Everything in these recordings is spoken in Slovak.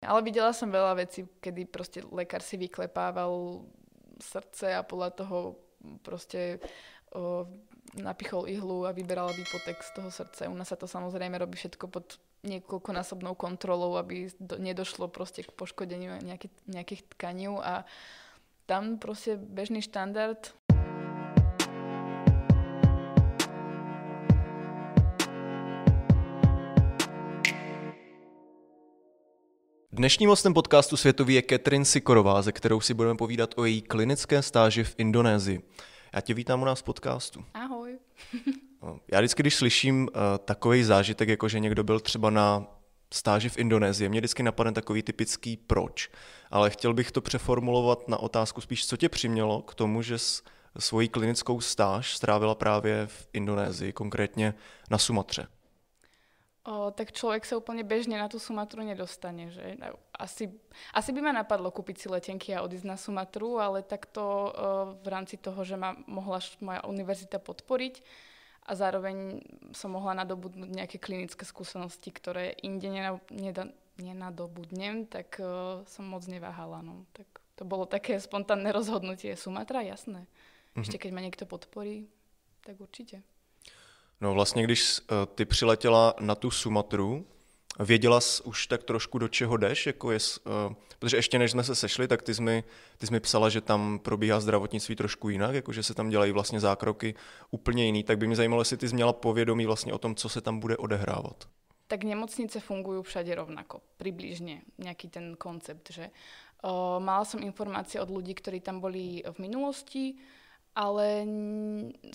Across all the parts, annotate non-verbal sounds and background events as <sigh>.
Ale videla som veľa vecí, kedy proste lekár si vyklepával srdce a podľa toho proste o, napichol ihlu a vyberal výpotek z toho srdca. U nás sa to samozrejme robí všetko pod niekoľkonásobnou kontrolou, aby do, nedošlo proste k poškodeniu nejaký, nejakých tkaní a tam proste bežný štandard Dnešním hostem podcastu Světový je Catherine Sikorová, ze kterou si budeme povídat o její klinické stáži v Indonésii. Já tě vítám u nás v podcastu. Ahoj. <laughs> Já vždycky, když slyším uh, takový zážitek, jako že někdo byl třeba na stáži v Indonésii, mě vždycky napadne takový typický proč. Ale chtěl bych to přeformulovat na otázku spíš, co tě přimělo k tomu, že svoji klinickou stáž strávila právě v Indonésii, konkrétně na Sumatře. O, tak človek sa úplne bežne na tú Sumatru nedostane. Že? Asi, asi by ma napadlo kúpiť si letenky a odísť na Sumatru, ale takto o, v rámci toho, že ma mohla moja univerzita podporiť a zároveň som mohla nadobudnúť nejaké klinické skúsenosti, ktoré inde nenadobudnem, tak o, som moc neváhala. No. Tak to bolo také spontánne rozhodnutie. Sumatra, jasné. Mhm. Ešte keď ma niekto podporí, tak určite. No vlastně, když uh, ty přiletěla na tu Sumatru, věděla jsi už tak trošku, do čeho jdeš? Jako je, uh, protože ještě než jsme se sešli, tak ty jsi, mi, ty jsi mi psala, že tam probíhá zdravotnictví trošku jinak, jako že se tam dělají vlastně zákroky úplně jiný. Tak by mě zajímalo, jestli ty jsi měla povědomí vlastně o tom, co se tam bude odehrávat. Tak nemocnice fungujú všade rovnako, približne, nejaký ten koncept, že uh, mala som informácie od ľudí, ktorí tam boli v minulosti, ale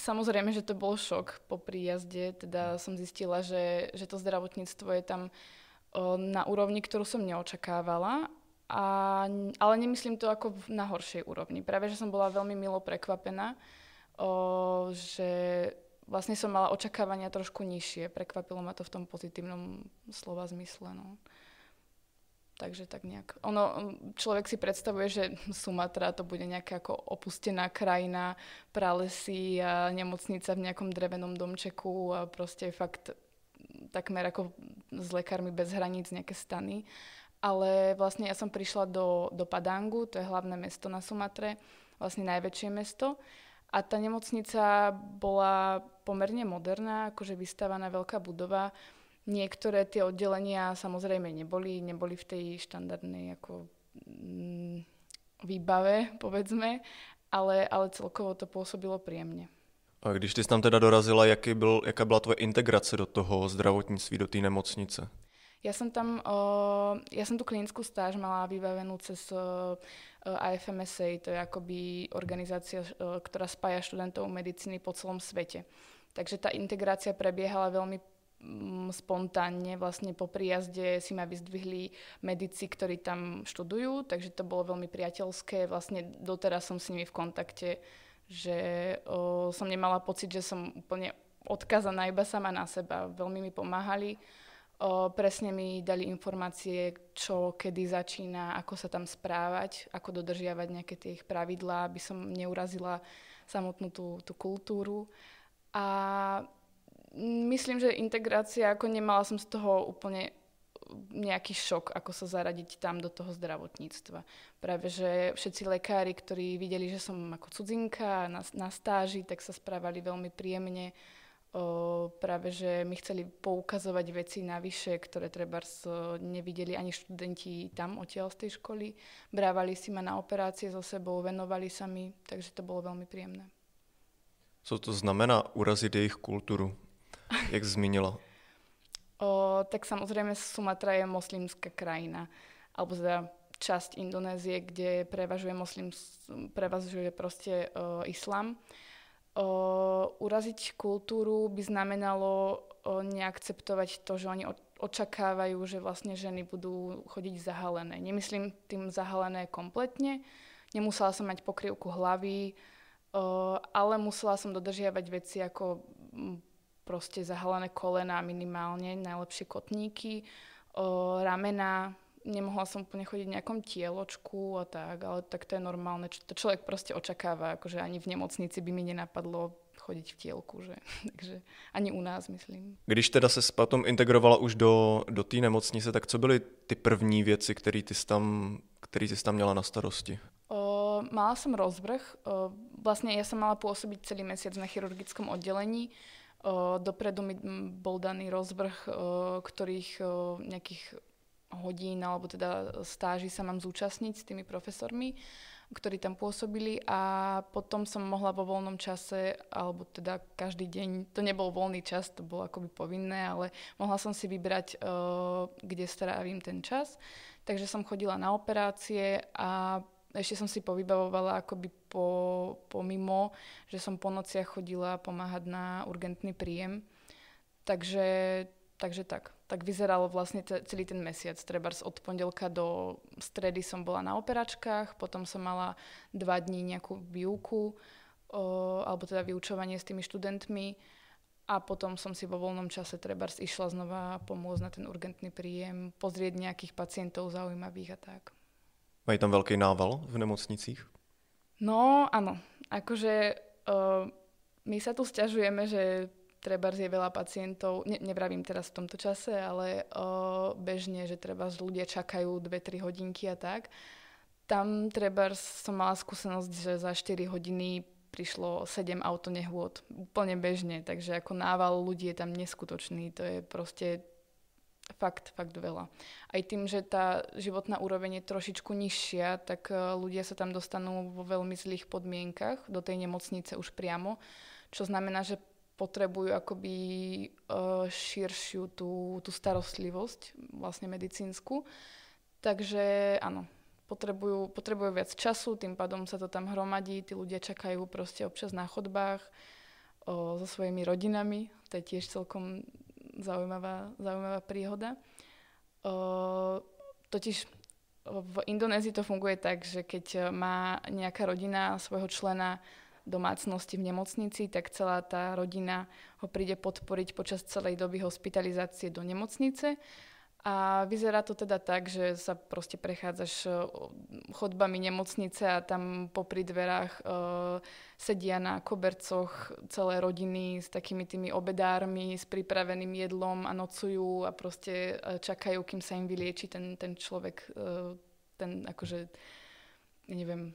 samozrejme, že to bol šok po príjazde. Teda som zistila, že, že to zdravotníctvo je tam o, na úrovni, ktorú som neočakávala. A, ale nemyslím to ako na horšej úrovni. Práve, že som bola veľmi milo prekvapená, o, že vlastne som mala očakávania trošku nižšie. Prekvapilo ma to v tom pozitívnom slova zmysle. No. Takže tak nejak. Ono, človek si predstavuje, že Sumatra to bude nejaká ako opustená krajina, pralesy a nemocnica v nejakom drevenom domčeku a proste fakt takmer ako s lekármi bez hraníc nejaké stany. Ale vlastne ja som prišla do, do Padangu, to je hlavné mesto na Sumatre, vlastne najväčšie mesto. A tá nemocnica bola pomerne moderná, akože vystávaná veľká budova Niektoré tie oddelenia samozrejme neboli, neboli v tej štandardnej ako mm, výbave, povedzme, ale, ale celkovo to pôsobilo príjemne. A když ty jsi tam teda dorazila, jaký byl, jaká byla tvoje integrace do toho zdravotnictví, do té nemocnice? Ja som tam, uh, ja som tú klinickú stáž mala vybavenú cez uh, AFMSA, to je akoby organizácia, uh, ktorá spája študentov medicíny po celom svete. Takže tá integrácia prebiehala veľmi spontánne vlastne po príjazde si ma vyzdvihli medici, ktorí tam študujú, takže to bolo veľmi priateľské. Vlastne doteraz som s nimi v kontakte, že o, som nemala pocit, že som úplne odkazaná iba sama na seba. Veľmi mi pomáhali. O, presne mi dali informácie, čo kedy začína, ako sa tam správať, ako dodržiavať nejaké tie ich pravidlá, aby som neurazila samotnú tú, tú kultúru. A myslím, že integrácia, ako nemala som z toho úplne nejaký šok, ako sa zaradiť tam do toho zdravotníctva. Práve, že všetci lekári, ktorí videli, že som ako cudzinka na, na stáži, tak sa správali veľmi príjemne. O, práve, že mi chceli poukazovať veci navyše, ktoré treba nevideli ani študenti tam odtiaľ z tej školy. Brávali si ma na operácie so sebou, venovali sa mi, takže to bolo veľmi príjemné. Co to znamená urazit jejich kulturu? Jak zmínila? O, tak samozrejme Sumatra je moslimská krajina, alebo teda časť Indonézie, kde prevažuje, moslim, prevažuje proste o, islam. O, uraziť kultúru by znamenalo o, neakceptovať to, že oni očakávajú, že vlastne ženy budú chodiť zahalené. Nemyslím tým zahalené kompletne. Nemusela som mať pokrývku hlavy, ale musela som dodržiavať veci ako proste zahalené kolena minimálne, najlepšie kotníky, o, ramena, nemohla som úplne chodiť v nejakom tieločku a tak, ale tak to je normálne, to človek proste očakáva, akože ani v nemocnici by mi nenapadlo chodiť v tielku, že, <laughs> takže ani u nás, myslím. Když teda se potom integrovala už do, do té nemocnice, tak co byly ty první věci, které ty jsi tam, který ty jsi tam měla na starosti? O, mala som rozvrh. O, vlastne ja som mala pôsobiť celý mesiac na chirurgickom oddelení. Dopredu mi bol daný rozvrh, o, ktorých nejakých hodín alebo teda stáži sa mám zúčastniť s tými profesormi ktorí tam pôsobili a potom som mohla vo voľnom čase, alebo teda každý deň, to nebol voľný čas, to bolo akoby povinné, ale mohla som si vybrať, kde strávim ten čas. Takže som chodila na operácie a ešte som si povybavovala akoby po, pomimo, že som po nociach chodila pomáhať na urgentný príjem. Takže, takže tak tak vyzeralo vlastne celý ten mesiac. Treba od pondelka do stredy som bola na operačkách, potom som mala dva dní nejakú výuku, o, alebo teda vyučovanie s tými študentmi a potom som si vo voľnom čase treba išla znova pomôcť na ten urgentný príjem, pozrieť nejakých pacientov zaujímavých a tak. Mají tam veľký nával v nemocnicích? No, áno. Akože uh, my sa tu stiažujeme, že treba je veľa pacientov, ne, nevravím teraz v tomto čase, ale o, bežne, že treba ľudia čakajú 2-3 hodinky a tak. Tam treba som mala skúsenosť, že za 4 hodiny prišlo 7 autonehôd. Úplne bežne, takže ako nával ľudí je tam neskutočný. To je proste fakt, fakt veľa. Aj tým, že tá životná úroveň je trošičku nižšia, tak ľudia sa tam dostanú vo veľmi zlých podmienkach do tej nemocnice už priamo, čo znamená, že potrebujú akoby uh, širšiu tú, tú starostlivosť vlastne medicínsku. Takže áno, potrebujú, potrebujú viac času, tým pádom sa to tam hromadí, tí ľudia čakajú proste občas na chodbách uh, so svojimi rodinami, to je tiež celkom zaujímavá, zaujímavá príhoda. Uh, totiž v Indonézii to funguje tak, že keď má nejaká rodina svojho člena domácnosti v nemocnici, tak celá tá rodina ho príde podporiť počas celej doby hospitalizácie do nemocnice. A vyzerá to teda tak, že sa proste prechádzaš chodbami nemocnice a tam popri dverách uh, sedia na kobercoch celé rodiny s takými tými obedármi, s pripraveným jedlom a nocujú a proste uh, čakajú, kým sa im vylieči ten, ten človek, uh, ten akože, neviem,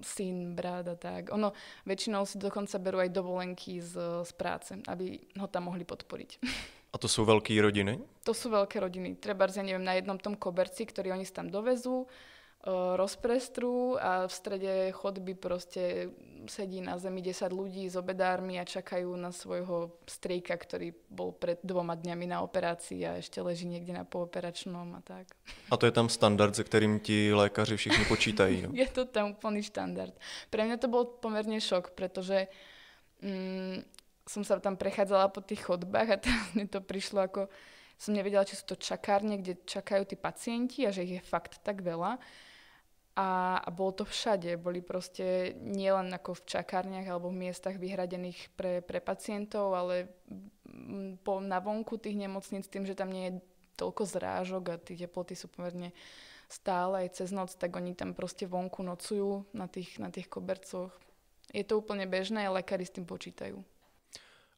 syn, brat a tak. Ono väčšinou si dokonca berú aj dovolenky z, z práce, aby ho tam mohli podporiť. <laughs> A to sú veľké rodiny? To sú veľké rodiny. Treba, ja neviem, na jednom tom koberci, ktorý oni si tam dovezú, rozprestrú a v strede chodby proste sedí na zemi 10 ľudí s obedármi a čakajú na svojho strejka, ktorý bol pred dvoma dňami na operácii a ešte leží niekde na pooperačnom a tak. A to je tam standard, se kterým ti lékaři všichni počítají? No? <laughs> je to tam úplný štandard. Pre mňa to bol pomerne šok, pretože mm, som sa tam prechádzala po tých chodbách a teraz <laughs> mi to prišlo ako som nevedela, či sú to čakárne, kde čakajú tí pacienti a že ich je fakt tak veľa a, a bolo to všade. Boli proste nielen ako v čakárniach alebo v miestach vyhradených pre, pre pacientov, ale po, na vonku tých nemocníc, tým, že tam nie je toľko zrážok a tie teploty sú pomerne stále aj cez noc, tak oni tam proste vonku nocujú na tých, na tých kobercoch. Je to úplne bežné a lekári s tým počítajú.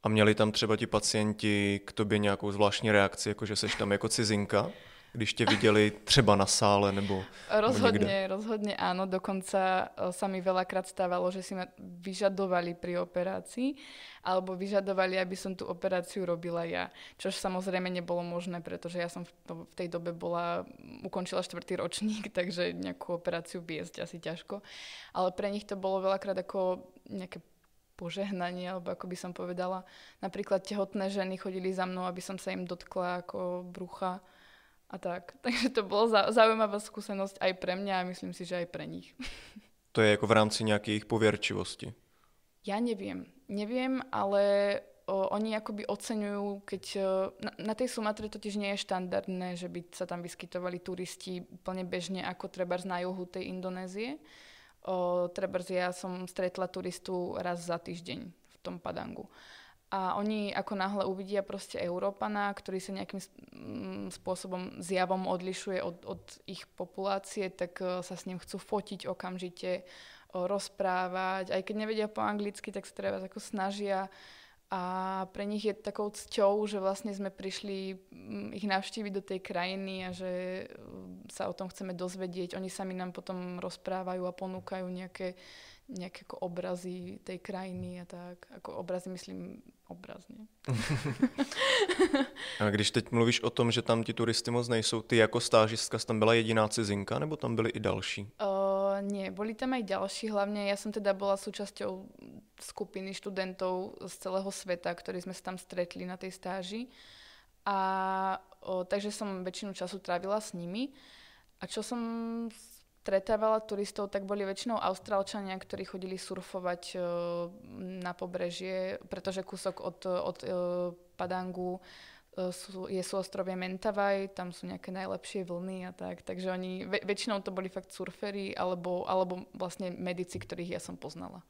A měli tam třeba ti pacienti k tobě nějakou zvláštní reakci, jako že seš tam jako cizinka? když tě viděli třeba na sále nebo Rozhodne, nebo rozhodne áno. Dokonca e, sa mi veľakrát stávalo, že si ma vyžadovali pri operácii alebo vyžadovali, aby som tú operáciu robila ja. Čož samozrejme nebolo možné, pretože ja som v, v tej dobe bola, ukončila štvrtý ročník, <laughs> takže nejakú operáciu viesť asi ťažko. Ale pre nich to bolo veľakrát ako nejaké požehnanie, alebo ako by som povedala. Napríklad tehotné ženy chodili za mnou, aby som sa im dotkla ako brucha a tak. <laughs> Takže to bolo zaujímavá skúsenosť aj pre mňa a myslím si, že aj pre nich. <laughs> To je ako v rámci nejakej poverčivosti? Ja neviem. Neviem, ale o, oni akoby oceňujú, keď o, na, na tej Sumatre totiž nie je štandardné, že by sa tam vyskytovali turisti úplne bežne ako treba na juhu tej Indonézie. O, trebárs ja som stretla turistu raz za týždeň v tom Padangu. A oni ako náhle uvidia proste Európana, ktorý sa nejakým mm, spôsobom zjavom odlišuje od, od ich populácie, tak e, sa s ním chcú fotiť okamžite, rozprávať. Aj keď nevedia po anglicky, tak sa treba ako snažia a pre nich je takou cťou, že vlastne sme prišli mm, ich navštíviť do tej krajiny a že mm, sa o tom chceme dozvedieť. Oni sami nám potom rozprávajú a ponúkajú nejaké, nejaké ako obrazy tej krajiny a tak. Ako obrazy myslím obrazně. <laughs> a když teď mluvíš o tom, že tam ti turisty moc nejsou, ty jako stážistka tam byla jediná cizinka, nebo tam byli i další? Uh, nie, boli tam aj ďalší, hlavne ja som teda bola súčasťou skupiny študentov z celého sveta, ktorí sme sa tam stretli na tej stáži. A o, takže som väčšinu času trávila s nimi. A čo som stretávala turistov, tak boli väčšinou Austrálčania, ktorí chodili surfovať uh, na pobrežie, pretože kúsok od, od uh, Padangu uh, sú, je súostrovie Mentawai, tam sú nejaké najlepšie vlny a tak. Takže oni, ve, väčšinou to boli fakt surfery alebo, alebo vlastne medici, ktorých ja som poznala.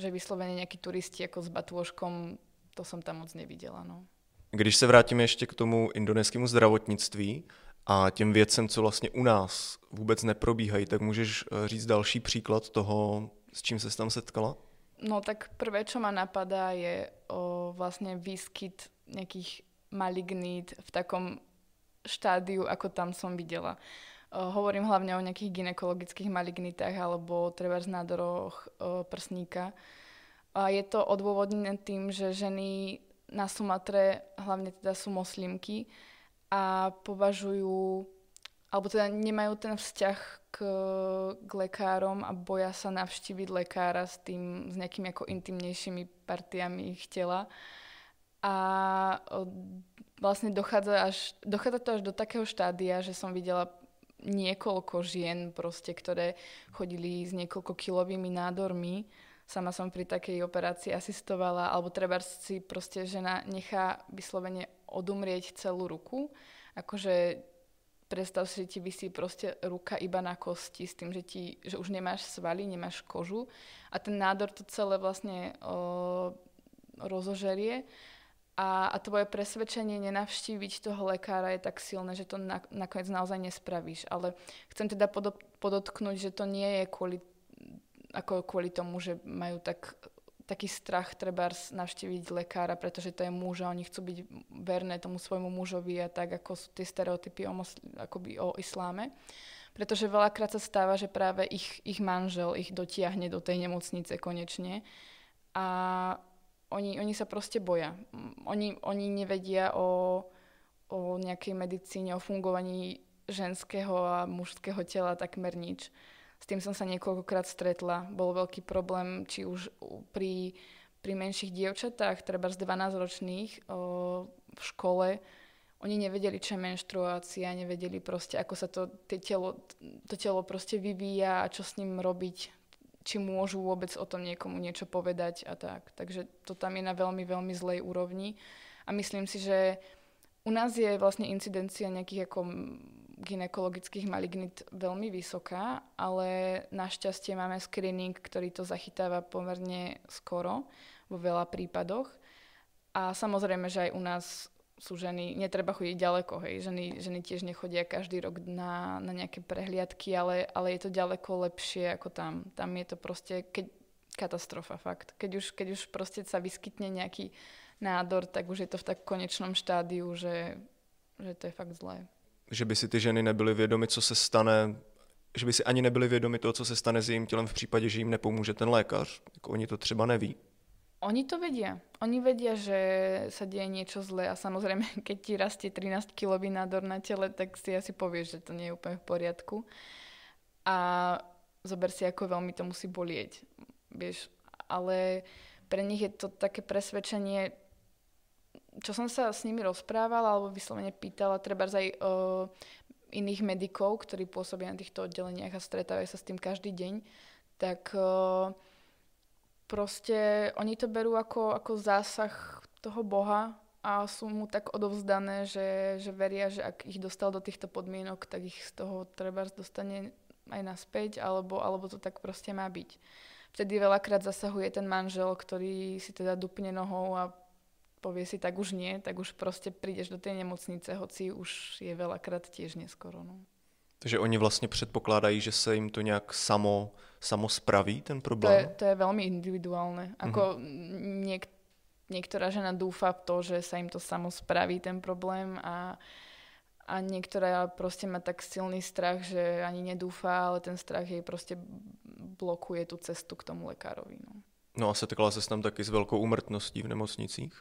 Že vyslovene nejakí turisti ako s batôžkom, to som tam moc nevidela. No. Když se vrátíme ještě k tomu indonéskému zdravotnictví, a těm věcem, co vlastně u nás vůbec neprobíhají, tak můžeš eh, říct další příklad toho, s čím se tam setkala? No tak prvé, čo ma napadá, je o, vlastne výskyt nejakých malignít v takom štádiu, ako tam som videla. O, hovorím hlavne o nejakých ginekologických malignitách alebo treba z nádoroch o, prsníka. A je to odôvodnené tým, že ženy na Sumatre, hlavne teda sú moslimky, a považujú, alebo teda nemajú ten vzťah k, k lekárom a boja sa navštíviť lekára s tým, s nejakými ako intimnejšími partiami ich tela. A vlastne dochádza, až, dochádza to až do takého štádia, že som videla niekoľko žien proste, ktoré chodili s niekoľko kilovými nádormi. Sama som pri takej operácii asistovala, alebo treba si proste žena nechá vyslovene odumrieť celú ruku. Akože predstav si, že ti vysí proste ruka iba na kosti s tým, že, ti, že už nemáš svaly, nemáš kožu a ten nádor to celé vlastne o, rozožerie a, a tvoje presvedčenie nenavštíviť toho lekára je tak silné, že to na, nakoniec naozaj nespravíš. Ale chcem teda podotknúť, že to nie je kvôli, ako kvôli tomu, že majú tak taký strach treba navštíviť lekára, pretože to je muž a oni chcú byť verné tomu svojmu mužovi a tak, ako sú tie stereotypy o, akoby o isláme. Pretože veľakrát sa stáva, že práve ich, ich manžel ich dotiahne do tej nemocnice konečne a oni, oni sa proste boja. Oni, oni nevedia o, o nejakej medicíne, o fungovaní ženského a mužského tela takmer nič. S tým som sa niekoľkokrát stretla. Bol veľký problém, či už pri, pri menších dievčatách, treba z 12-ročných v škole, oni nevedeli, čo je menštruácia, nevedeli proste, ako sa to, telo, to telo proste vyvíja a čo s ním robiť, či môžu vôbec o tom niekomu niečo povedať a tak. Takže to tam je na veľmi, veľmi zlej úrovni. A myslím si, že u nás je vlastne incidencia nejakých ako ginekologických malignit veľmi vysoká, ale našťastie máme screening, ktorý to zachytáva pomerne skoro vo veľa prípadoch. A samozrejme, že aj u nás sú ženy, netreba chodiť ďaleko, hej, ženy, ženy tiež nechodia každý rok na, na nejaké prehliadky, ale, ale je to ďaleko lepšie ako tam. Tam je to proste keď, katastrofa, fakt. Keď už, keď už proste sa vyskytne nejaký nádor, tak už je to v tak konečnom štádiu, že, že to je fakt zlé že by si ty ženy nebyly vědomy, co se stane, že by si ani nebyly vědomy toho, co se stane s jejím tělem v případě, že jim nepomůže ten lékař. Jako oni to třeba neví. Oni to vedia. Oni vedia, že sa deje niečo zlé a samozrejme, <laughs> keď ti rastie 13 kilový nádor na tele, tak si asi povieš, že to nie je úplne v poriadku. A zober si, ako veľmi to musí bolieť. Vieš, ale pre nich je to také presvedčenie, čo som sa s nimi rozprávala alebo vyslovene pýtala, treba aj uh, iných medikov, ktorí pôsobia na týchto oddeleniach a stretávajú sa s tým každý deň, tak uh, proste oni to berú ako, ako zásah toho Boha a sú mu tak odovzdané, že, že veria, že ak ich dostal do týchto podmienok, tak ich z toho treba dostane aj naspäť, alebo, alebo to tak proste má byť. Vtedy veľakrát zasahuje ten manžel, ktorý si teda dupne nohou a povie si, tak už nie, tak už proste prídeš do tej nemocnice, hoci už je veľakrát tiež neskoro. No. Takže oni vlastně předpokládají, že se jim to nějak samo, samo spraví, ten problém? To je, to je veľmi individuálne. Ako mm-hmm. niek- niektorá žena dúfa v to, že sa im to samo spraví, ten problém a, a niektorá proste má tak silný strach, že ani nedúfa, ale ten strach jej proste blokuje tú cestu k tomu lekárovi. No, no a setkala sa tam taky s veľkou úmrtností v nemocnicích?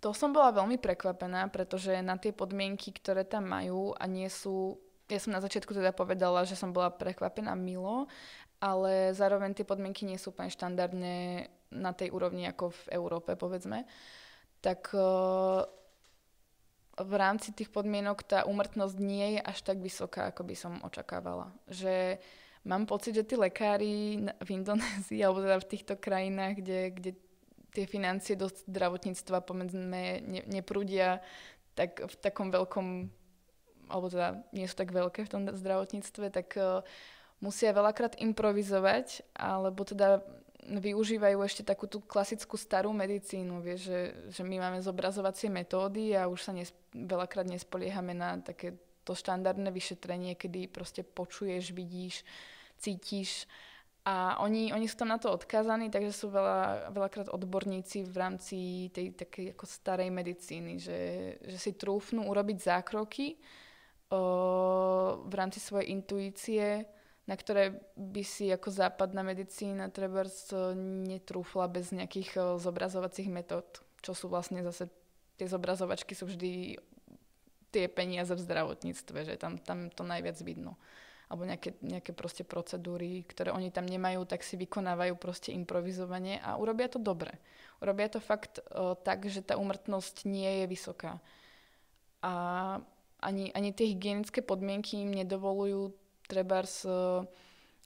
To som bola veľmi prekvapená, pretože na tie podmienky, ktoré tam majú a nie sú ja som na začiatku teda povedala, že som bola prekvapená milo, ale zároveň tie podmienky nie sú úplne štandardne na tej úrovni ako v Európe, povedzme. Tak eh, v rámci tých podmienok tá úmrtnosť nie je až tak vysoká, ako by som očakávala. Že mám pocit, že tí lekári v Indonézii <laughs> alebo teda v týchto krajinách, kde, kde tie financie do zdravotníctva pomedzme ne, neprúdia tak v takom veľkom alebo teda nie sú tak veľké v tom zdravotníctve, tak uh, musia veľakrát improvizovať, alebo teda využívajú ešte takú tú klasickú starú medicínu, vieš, že, že my máme zobrazovacie metódy a už sa nes, veľakrát nespoliehame na také to štandardné vyšetrenie, kedy proste počuješ, vidíš, cítiš. A oni, oni sú tam na to odkázaní, takže sú veľa, veľakrát odborníci v rámci tej takej ako starej medicíny, že, že si trúfnú urobiť zákroky, v rámci svojej intuície, na ktoré by si ako západná medicína treba netrúfla bez nejakých zobrazovacích metód, čo sú vlastne zase tie zobrazovačky sú vždy tie peniaze v zdravotníctve, že tam, tam to najviac vidno. Alebo nejaké, nejaké proste procedúry, ktoré oni tam nemajú, tak si vykonávajú proste improvizovanie a urobia to dobre. Urobia to fakt o, tak, že tá umrtnosť nie je vysoká. A ani, ani tie hygienické podmienky im nedovolujú trebárs uh,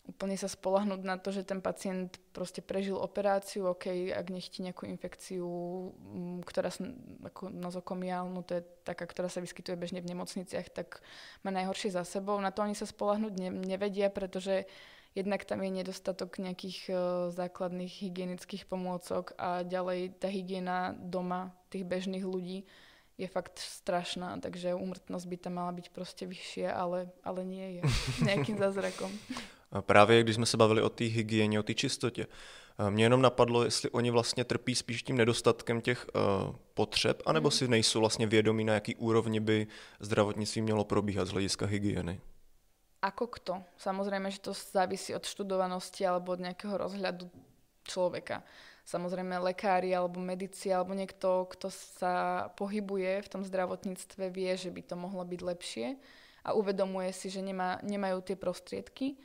úplne sa spolahnúť na to, že ten pacient proste prežil operáciu, ok, ak nechti nejakú infekciu, ktorá ako nozokomiálnu, to je taká, ktorá sa vyskytuje bežne v nemocniciach, tak má najhoršie za sebou. Na to oni sa spolahnúť ne, nevedia, pretože jednak tam je nedostatok nejakých uh, základných hygienických pomôcok a ďalej tá hygiena doma tých bežných ľudí je fakt strašná, takže úmrtnosť by tam mala byť prostě vyššie, ale, ale nie je <laughs> nejakým zázrakom. A právě když jsme se bavili o té hygieně, o té čistotě, mě jenom napadlo, jestli oni vlastně trpí spíš tím nedostatkem těch uh, potřeb, anebo mm. si nejsou vlastně vědomí, na jaký úrovni by zdravotnictví mělo probíhat z hlediska hygieny. Ako kto? Samozrejme, že to závisí od študovanosti alebo od nejakého rozhľadu človeka samozrejme lekári alebo medici alebo niekto, kto sa pohybuje v tom zdravotníctve, vie, že by to mohlo byť lepšie a uvedomuje si, že nemá, nemajú tie prostriedky.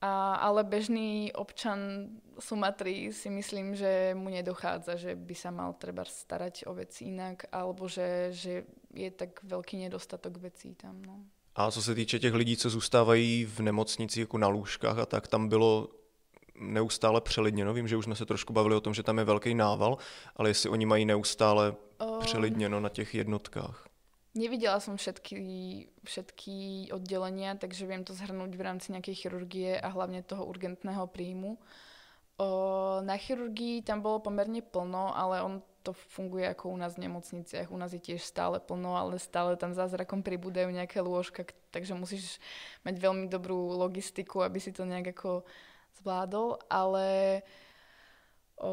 A, ale bežný občan Sumatry si myslím, že mu nedochádza, že by sa mal treba starať o veci inak, alebo že, že je tak veľký nedostatok vecí tam. No. A co se týče těch lidí, co zůstávají v nemocnici jako na lůžkách a tak, tam bylo neustále přelidněno? Vím, že už jsme se trošku bavili o tom, že tam je velký nával, ale jestli oni mají neustále um, přelidněno na těch jednotkách. Nevidela som všetky, všetky oddelenia, takže viem to zhrnúť v rámci nejakej chirurgie a hlavne toho urgentného príjmu. O, na chirurgii tam bolo pomerne plno, ale on to funguje ako u nás v nemocniciach. U nás je tiež stále plno, ale stále tam zázrakom pribúdajú nejaké lôžka, takže musíš mať veľmi dobrú logistiku, aby si to nejak ako zvládol, ale o,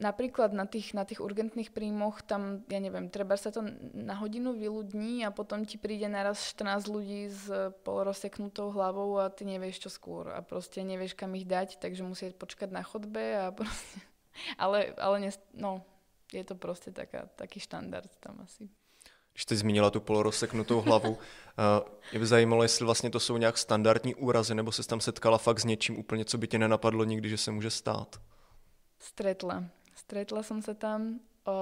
napríklad na tých, na tých urgentných príjmoch tam, ja neviem, treba sa to na hodinu vyľudní a potom ti príde naraz 14 ľudí s polorozseknutou hlavou a ty nevieš čo skôr a proste nevieš kam ich dať, takže musíš počkať na chodbe a <laughs> proste, ale, ale ne, no, je to proste taká, taký štandard tam asi když jste zmínila tu polorozseknutou hlavu, <laughs> eh, mě by zajímalo, jestli vlastně to jsou nějak standardní úrazy, nebo se tam setkala fakt s něčím úplně, co by tě nenapadlo nikdy, že se může stát? Stretla. Stretla som sa tam. O,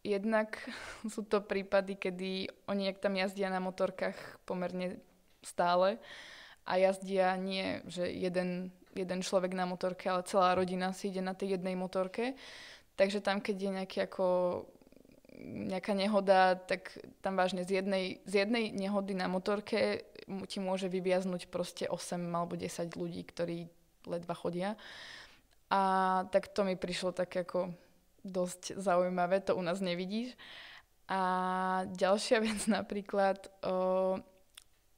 jednak <laughs> sú to prípady, kedy oni, jak tam jazdia na motorkách pomerne stále a jazdia nie, že jeden, jeden človek na motorke, ale celá rodina si ide na tej jednej motorke. Takže tam, keď je nejaký ako nejaká nehoda, tak tam vážne z jednej, z jednej nehody na motorke ti môže vyviaznuť proste 8 alebo 10 ľudí, ktorí ledva chodia. A tak to mi prišlo tak ako dosť zaujímavé, to u nás nevidíš. A ďalšia <laughs> vec napríklad, o,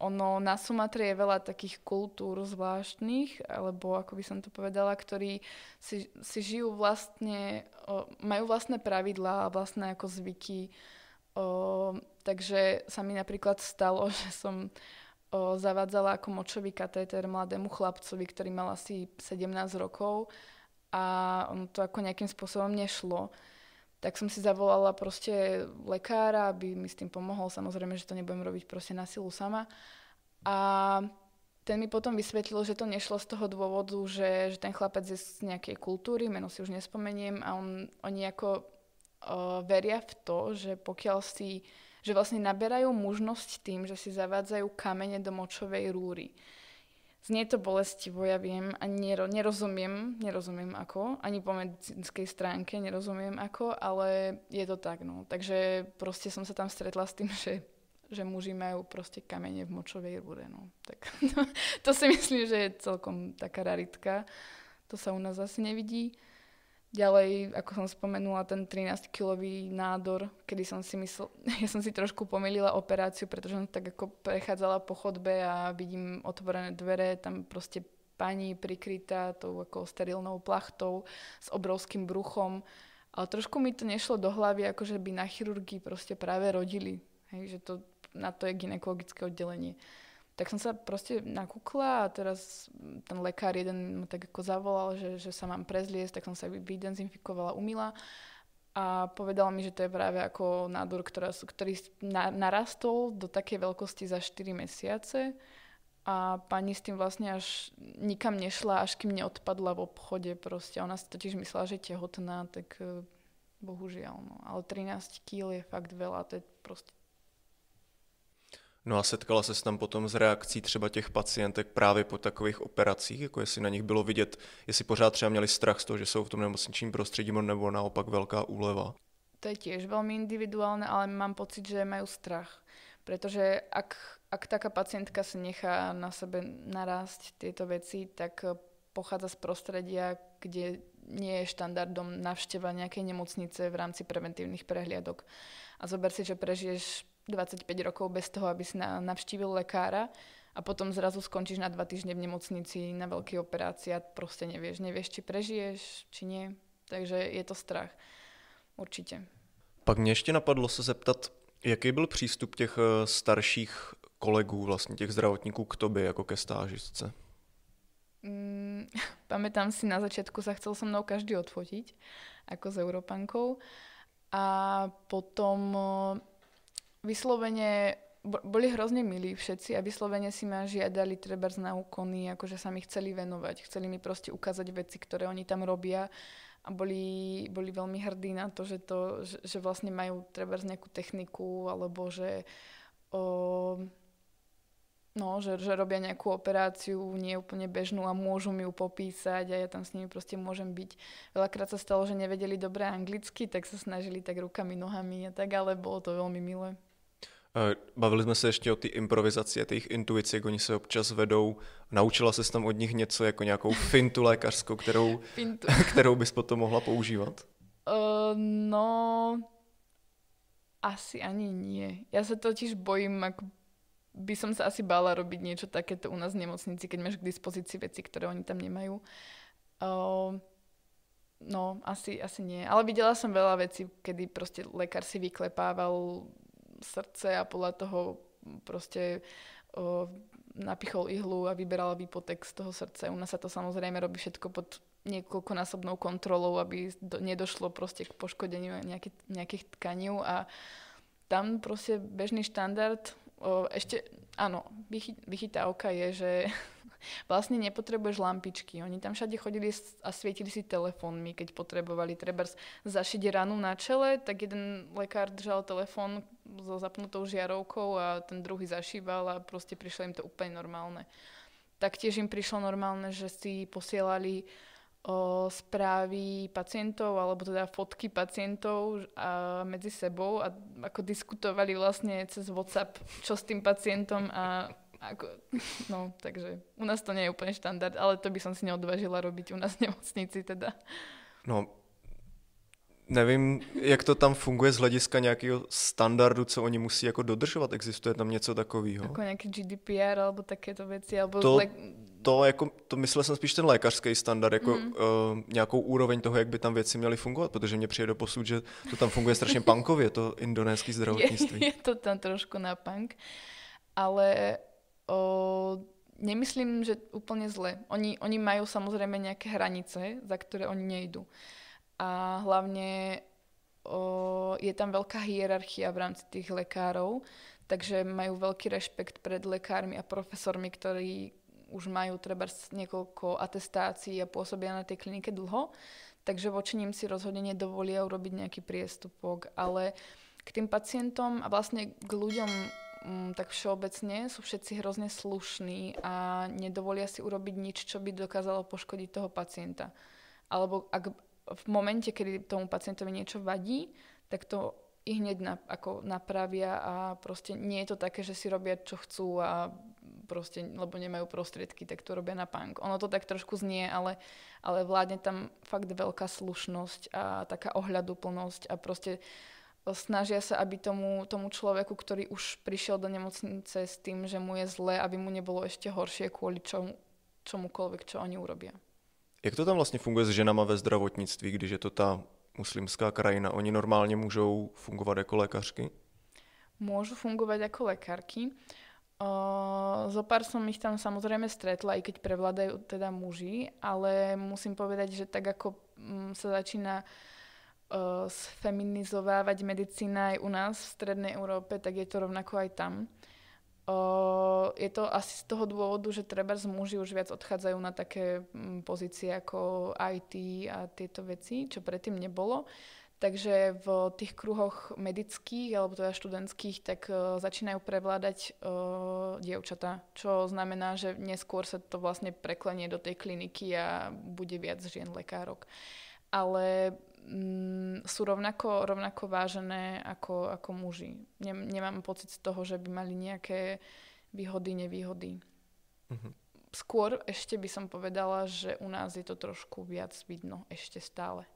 ono na Sumatre je veľa takých kultúr zvláštnych, alebo ako by som to povedala, ktorí si, si žijú vlastne, o, majú vlastné pravidlá a vlastné ako zvyky. O, takže sa mi napríklad stalo, <laughs> že som o, zavádzala ako močový katéter mladému chlapcovi, ktorý mal asi 17 rokov a on to ako nejakým spôsobom nešlo tak som si zavolala proste lekára, aby mi s tým pomohol. Samozrejme, že to nebudem robiť proste na silu sama. A ten mi potom vysvetlil, že to nešlo z toho dôvodu, že, že ten chlapec je z nejakej kultúry, meno si už nespomeniem, a on, oni ako uh, veria v to, že pokiaľ si, že vlastne naberajú mužnosť tým, že si zavádzajú kamene do močovej rúry. Znie to bolestivo, ja viem, a nero, nerozumiem, nerozumiem ako, ani po medicínskej stránke nerozumiem ako, ale je to tak, no. Takže proste som sa tam stretla s tým, <laughs> že, že muži majú proste kamene v močovej rúre, no. Tak to, <laughs> to si myslím, že je celkom taká raritka. To sa u nás asi nevidí. Ďalej, ako som spomenula, ten 13-kilový nádor, kedy som si myslel, <laughs> ja som si trošku pomýlila operáciu, pretože som tak ako prechádzala po chodbe a vidím otvorené dvere, tam proste pani prikrytá tou ako sterilnou plachtou s obrovským bruchom. Ale trošku mi to nešlo do hlavy, ako že by na chirurgii proste práve rodili. Hej, že to, na to je ginekologické oddelenie. Tak som sa proste nakúkla a teraz ten lekár jeden ma tak ako zavolal, že, že sa mám prezliesť, tak som sa vydezinfikovala, umila a povedal mi, že to je práve ako nádor, ktorá, ktorý na, narastol do takej veľkosti za 4 mesiace a pani s tým vlastne až nikam nešla, až kým neodpadla v obchode proste. Ona si totiž myslela, že je tehotná, tak eh, bohužiaľ. No. Ale 13 kg je fakt veľa, to je proste No a setkala se tam potom s reakcí třeba těch pacientek právě po takových operacích, jako jestli na nich bylo vidět, jestli pořád třeba měli strach z toho, že jsou v tom nemocničním prostředí, nebo naopak velká úleva. To je tiež veľmi individuálne, ale mám pocit, že majú strach. Pretože ak, ak taká pacientka sa nechá na sebe narásť tieto veci, tak pochádza z prostredia, kde nie je štandardom navšteva nejakej nemocnice v rámci preventívnych prehliadok. A zober si, že prežiješ 25 rokov bez toho, aby si navštívil lekára a potom zrazu skončíš na dva týždne v nemocnici na veľké operácie a proste nevieš. Nevieš, či prežiješ, či nie. Takže je to strach. Určitě. Pak mě ještě napadlo se zeptat, jaký byl přístup těch eh, starších kolegů, vlastně těch zdravotníků k tobě jako ke stážistce? Mm, <laughs> pamätám si, na začiatku sa chcel so mnou každý odfotiť, ako s Európankou. A potom vyslovene boli hrozne milí všetci a vyslovene si ma žiadali treba na úkony, akože sa mi chceli venovať. Chceli mi proste ukázať veci, ktoré oni tam robia a boli, boli veľmi hrdí na to, že, to, že, že vlastne majú treba nejakú techniku alebo že o, no, že, že robia nejakú operáciu nie úplne bežnú a môžu mi ju popísať a ja tam s nimi proste môžem byť. Veľakrát sa stalo, že nevedeli dobre anglicky, tak sa snažili tak rukami, nohami a tak, ale bolo to veľmi milé. Eh, bavili jsme se ještě o té improvizaci a těch intuici, jak oni se občas vedou. Naučila se tam od nich něco jako nějakou fintu lékařskou, kterou, <laughs> fintu. <laughs> kterou bys potom mohla používat? Uh, no, asi ani nie. Ja sa totiž bojím, ako by som sa asi bála robiť niečo takéto u nás v nemocnici, keď máš k dispozícii veci, ktoré oni tam nemajú. Uh, no, asi, asi nie. Ale videla som veľa vecí, kedy proste lekár si vyklepával srdce a podľa toho proste o, napichol ihlu a vyberal výpotek z toho srdca. U nás sa to samozrejme robí všetko pod niekoľkonásobnou kontrolou, aby do, nedošlo proste k poškodeniu nejaký, nejakých tkaní a tam proste bežný štandard, o, ešte, áno, vychy, vychytávka je, že <laughs> vlastne nepotrebuješ lampičky. Oni tam všade chodili a svietili si telefónmi, keď potrebovali treba zašiť ranu na čele, tak jeden lekár držal telefón so zapnutou žiarovkou a ten druhý zašíval a proste prišlo im to úplne normálne. Taktiež im prišlo normálne, že si posielali o správy pacientov alebo teda fotky pacientov a medzi sebou a ako diskutovali vlastne cez WhatsApp, čo s tým pacientom a ako, no, takže u nás to nie je úplne štandard, ale to by som si neodvážila robiť u nás v nemocnici teda. No, Nevím, jak to tam funguje z hlediska nějakého standardu, co oni musí jako dodržovat. Existuje tam něco takového? Jako nějaký GDPR alebo takéto věci? Alebo to, le... to, jako, to myslel jsem spíš ten lékařský standard, jako mm. uh, nějakou úroveň toho, jak by tam věci měly fungovat, protože mně přijde do posud, že to tam funguje strašně punkově, to indonéský <laughs> zdravotnictví. Je, je to tam trošku na punk, ale o, nemyslím, že úplně zle. Oni, oni mají samozřejmě nějaké hranice, za které oni nejdou a hlavne o, je tam veľká hierarchia v rámci tých lekárov, takže majú veľký rešpekt pred lekármi a profesormi, ktorí už majú treba niekoľko atestácií a pôsobia na tej klinike dlho, takže voči ním si rozhodne nedovolia urobiť nejaký priestupok, ale k tým pacientom a vlastne k ľuďom mm, tak všeobecne sú všetci hrozne slušní a nedovolia si urobiť nič, čo by dokázalo poškodiť toho pacienta. Alebo ak, v momente, kedy tomu pacientovi niečo vadí, tak to i hneď na, ako napravia a proste nie je to také, že si robia čo chcú a proste, lebo nemajú prostriedky, tak to robia na punk. Ono to tak trošku znie, ale, ale vládne tam fakt veľká slušnosť a taká ohľaduplnosť a proste snažia sa, aby tomu, tomu človeku, ktorý už prišiel do nemocnice s tým, že mu je zle, aby mu nebolo ešte horšie kvôli čomu, čomukoľvek, čo oni urobia. Jak to tam vlastně funguje s ženama ve zdravotnictví, když je to ta muslimská krajina? Oni normálně můžou fungovat jako lékařky? Môžu fungovať ako lekárky. Uh, zo pár som ich tam samozrejme stretla, i keď prevládajú teda muži, ale musím povedať, že tak ako um, sa začína uh, sfeminizovávať medicína aj u nás v Strednej Európe, tak je to rovnako aj tam je to asi z toho dôvodu, že treba z muži už viac odchádzajú na také mm, pozície ako IT a tieto veci, čo predtým nebolo. Takže v tých kruhoch medických alebo teda študentských tak uh, začínajú prevládať uh, dievčatá, čo znamená, že neskôr sa to vlastne preklenie do tej kliniky a bude viac žien lekárok. Ale mm, sú rovnako, rovnako vážené ako, ako muži. Nem, nemám pocit z toho, že by mali nejaké výhody, nevýhody. Uh-huh. Skôr ešte by som povedala, že u nás je to trošku viac vidno ešte stále.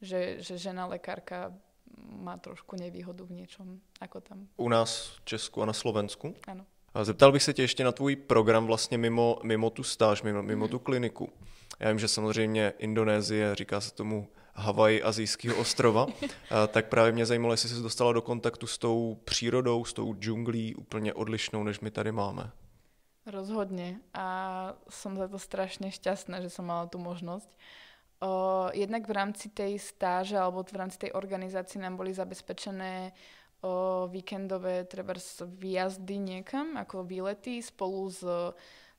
Že, že žena lekárka má trošku nevýhodu v niečom, ako tam. U nás v Česku a na Slovensku? Áno. A zeptal bych se tě ještě na tvůj program vlastně mimo, mimo tu stáž, mimo, mimo mm. tu kliniku. Já vím, že samozřejmě Indonésie, říká se tomu Havaj azijského ostrova, tak právě mě zajímalo, jestli jsi dostala do kontaktu s tou přírodou, s tou džunglí úplně odlišnou, než my tady máme. Rozhodne a som za to strašne šťastná, že som mala tú možnosť. O, jednak v rámci tej stáže alebo v rámci tej organizácie nám boli zabezpečené o, víkendové treba výjazdy niekam, ako výlety spolu s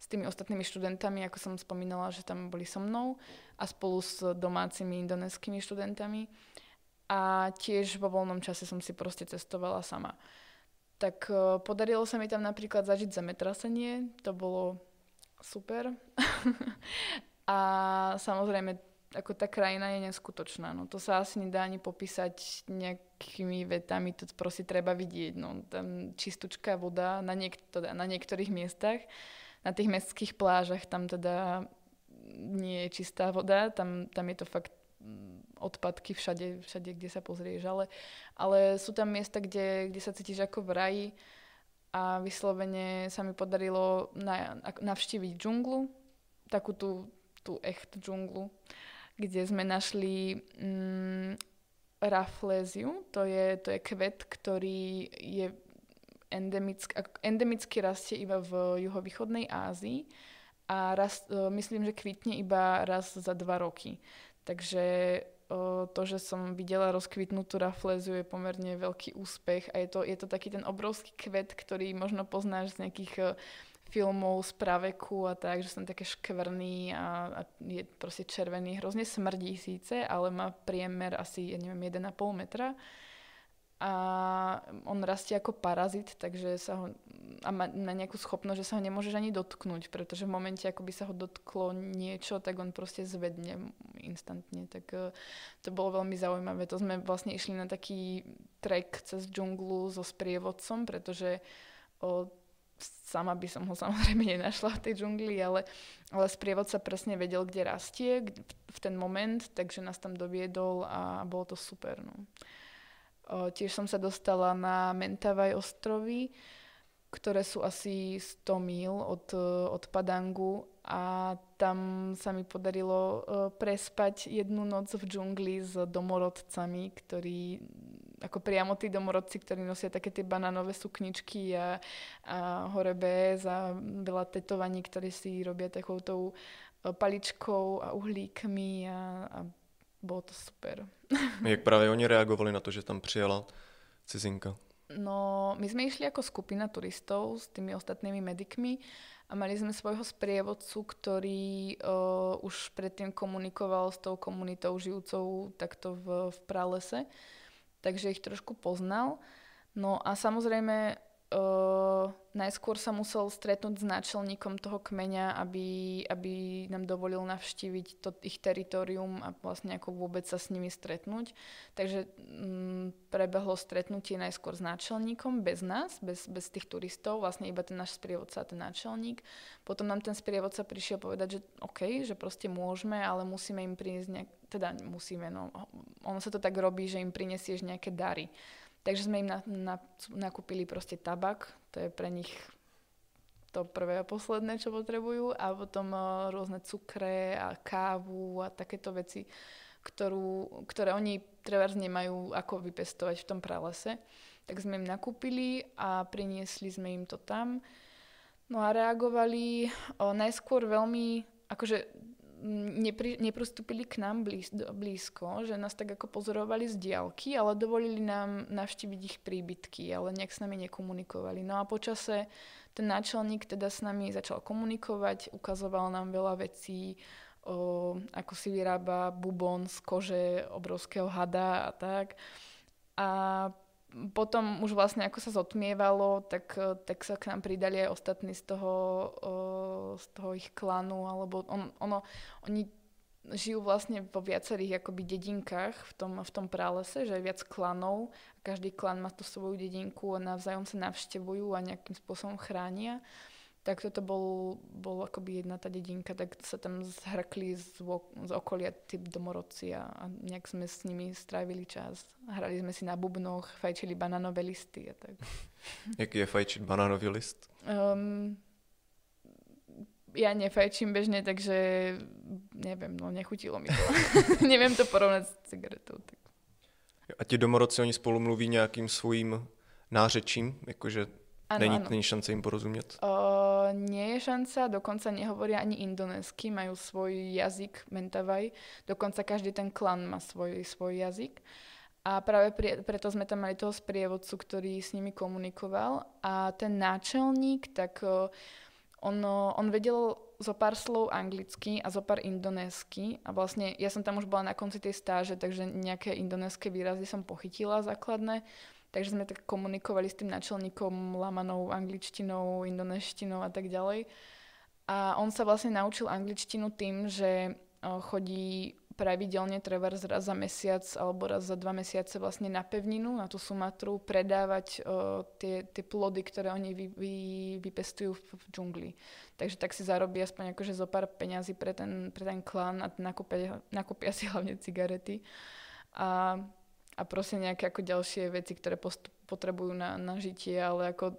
s tými ostatnými študentami, ako som spomínala, že tam boli so mnou a spolu s domácimi indoneskými študentami. A tiež vo voľnom čase som si proste cestovala sama. Tak uh, podarilo sa mi tam napríklad zažiť zemetrasenie, to bolo super. <laughs> a samozrejme, ako tá krajina je neskutočná. No, to sa asi nedá ani popísať nejakými vetami, to proste treba vidieť. No, tam čistúčká voda na, niek- na niektorých miestach na tých mestských plážach tam teda nie je čistá voda, tam, tam je to fakt mm, odpadky všade, všade, kde sa pozrieš, ale, ale sú tam miesta, kde, kde sa cítiš ako v raji. A vyslovene sa mi podarilo na, navštíviť džunglu, takú tú, tú echt džunglu, kde sme našli mm, rafléziu, to je, to je kvet, ktorý je endemick, endemicky rastie iba v juhovýchodnej Ázii a rast, e, myslím, že kvitne iba raz za dva roky. Takže e, to, že som videla rozkvitnutú raflézu je pomerne veľký úspech a je to, je to taký ten obrovský kvet, ktorý možno poznáš z nejakých e, filmov z praveku a tak, že som také škvrný a, a je proste červený. Hrozne smrdí síce, ale má priemer asi, ja neviem, 1,5 metra a on rastie ako parazit, takže sa ho, a má, má nejakú schopnosť, že sa ho nemôžeš ani dotknúť, pretože v momente, ako by sa ho dotklo niečo, tak on proste zvedne instantne. Tak uh, to bolo veľmi zaujímavé. To sme vlastne išli na taký trek cez džunglu so sprievodcom, pretože uh, sama by som ho <laughs> samozrejme nenašla v tej džungli, ale, ale sprievodca presne vedel, kde rastie v ten moment, takže nás tam doviedol a bolo to super. No. Tiež som sa dostala na Mentavaj ostrovy, ktoré sú asi 100 mil od, od Padangu a tam sa mi podarilo prespať jednu noc v džungli s domorodcami, ktorí ako priamo tí domorodci, ktorí nosia také tie banánové sukničky a, a hore bez a veľa tetovaní, ktorí si robia takou tou e, paličkou a uhlíkmi a, a bolo to super. <laughs> Jak práve oni reagovali na to, že tam přijela cizinka? No, my sme išli ako skupina turistov s tými ostatnými medikmi a mali sme svojho sprievodcu, ktorý uh, už predtým komunikoval s tou komunitou žijúcou takto v, v pralese takže ich trošku poznal. No a samozrejme najskôr sa musel stretnúť s náčelníkom toho kmeňa, aby, aby nám dovolil navštíviť to ich teritorium a vlastne ako vôbec sa s nimi stretnúť. Takže um, prebehlo stretnutie najskôr s náčelníkom, bez nás, bez, bez tých turistov, vlastne iba ten náš sprievodca a ten náčelník. Potom nám ten sprievodca prišiel povedať, že OK, že proste môžeme, ale musíme im priniesť nejak, teda musíme, no, ono sa to tak robí, že im prinesieš nejaké dary. Takže sme im na, na, nakúpili proste tabak, to je pre nich to prvé a posledné, čo potrebujú a potom uh, rôzne cukre a kávu a takéto veci, ktorú, ktoré oni trebárs nemajú ako vypestovať v tom pralese. Tak sme im nakúpili a priniesli sme im to tam. No a reagovali o, najskôr veľmi, akože nepri, neprostúpili k nám blíz, blízko, že nás tak ako pozorovali z diálky, ale dovolili nám navštíviť ich príbytky, ale nejak s nami nekomunikovali. No a počase ten náčelník teda s nami začal komunikovať, ukazoval nám veľa vecí, o, ako si vyrába bubon z kože obrovského hada a tak. A potom už vlastne ako sa zotmievalo, tak, tak sa k nám pridali aj ostatní z toho, z toho ich klanu, alebo on, ono, oni žijú vlastne vo viacerých akoby dedinkách v tom, v tom pralese, že je viac klanov. Každý klan má tú svoju dedinku a navzájom sa navštevujú a nejakým spôsobom chránia tak toto bol, bol akoby jedna tá dedinka, tak sa tam zhrkli z, z okolia tí domorodci a, a nejak sme s nimi strávili čas. Hrali sme si na bubnoch, fajčili banánové listy a tak. <laughs> Jaký je fajčiť banánový list? Um, ja nefajčím bežne, takže neviem, no nechutilo mi to. <laughs> <laughs> neviem to porovnať s cigaretou. Tak. A ti domorodci, oni spolu mluví nějakým svým nářečím, jakože Ano, není, ano. není šance im porozumieť? Uh, nie je šanca, dokonca nehovoria ani indonésky, majú svoj jazyk Mentavaj, dokonca každý ten klan má svoj, svoj jazyk. A práve pri, preto sme tam mali toho sprievodcu, ktorý s nimi komunikoval. A ten náčelník, tak uh, on, uh, on vedel zo pár slov anglicky a zo pár indonésky. A vlastne ja som tam už bola na konci tej stáže, takže nejaké indonéske výrazy som pochytila základné. Takže sme tak komunikovali s tým načelníkom lamanou angličtinou, indoneštinou a tak ďalej. A on sa vlastne naučil angličtinu tým, že chodí pravidelne trebárs raz za mesiac alebo raz za dva mesiace vlastne na pevninu, na tú Sumatru, predávať o, tie, tie plody, ktoré oni vy, vy, vypestujú v, v džungli. Takže tak si zarobí aspoň akože zo pár peňazí pre ten, pre ten klan a nakúpia, nakúpia si hlavne cigarety. A a proste nejaké ako ďalšie veci, ktoré postup, potrebujú na, na žitie, ale ako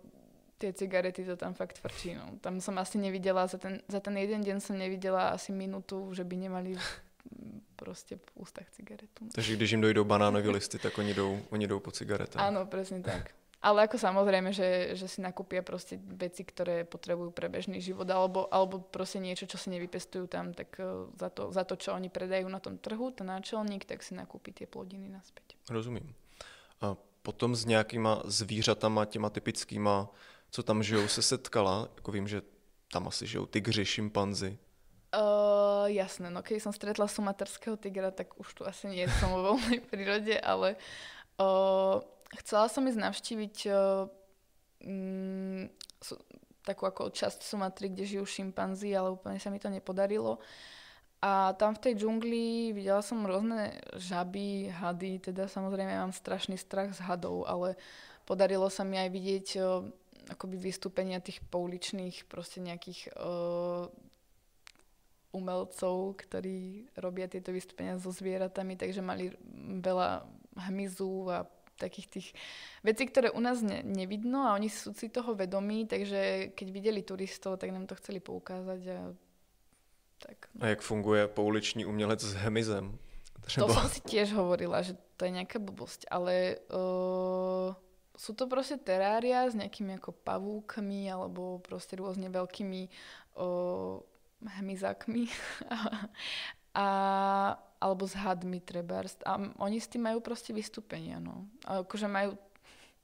tie cigarety to tam fakt frčí. No. Tam som asi nevidela, za ten, za ten jeden deň som nevidela asi minútu, že by nemali <laughs> proste v ústach cigaretu. Takže když im dojdou banánové listy, tak oni jdou, oni jdou po cigaretách. Áno, presne tak. Ale ako samozrejme, že, že si nakúpia proste veci, ktoré potrebujú pre bežný život, alebo, alebo proste niečo, čo si nevypestujú tam, tak uh, za to, za to, čo oni predajú na tom trhu, ten náčelník, tak si nakúpi tie plodiny naspäť. Rozumím. A potom s nějakýma zvířatama, těma typickýma, co tam žijou, se setkala? Jako vím, že tam asi žijou tygři, šimpanzi. Uh, jasné, no keď som stretla sumaterského tigra, tak už tu asi nie som vo voľnej <laughs> prírode, ale uh, Chcela som ísť navštíviť uh, mm, takú ako časť Sumatry, kde žijú šimpanzi, ale úplne sa mi to nepodarilo. A tam v tej džungli videla som rôzne žaby, hady, teda samozrejme mám strašný strach z hadov, ale podarilo sa mi aj vidieť uh, akoby vystúpenia tých pouličných proste nejakých uh, umelcov, ktorí robia tieto vystúpenia so zvieratami, takže mali veľa hmyzu a takých tých vecí, ktoré u nás ne, nevidno a oni sú si toho vedomí, takže keď videli turistov, tak nám to chceli poukázať a tak. No. A jak funguje pouliční umělec s? Třeba. To som si tiež hovorila, že to je nejaká blbosť, ale uh, sú to proste terária s nejakými ako pavúkmi alebo proste rôzne veľkými uh, hmyzákmi <laughs> a, alebo s hadmi trebárs. A oni s tým majú proste vystúpenia, no. Akože majú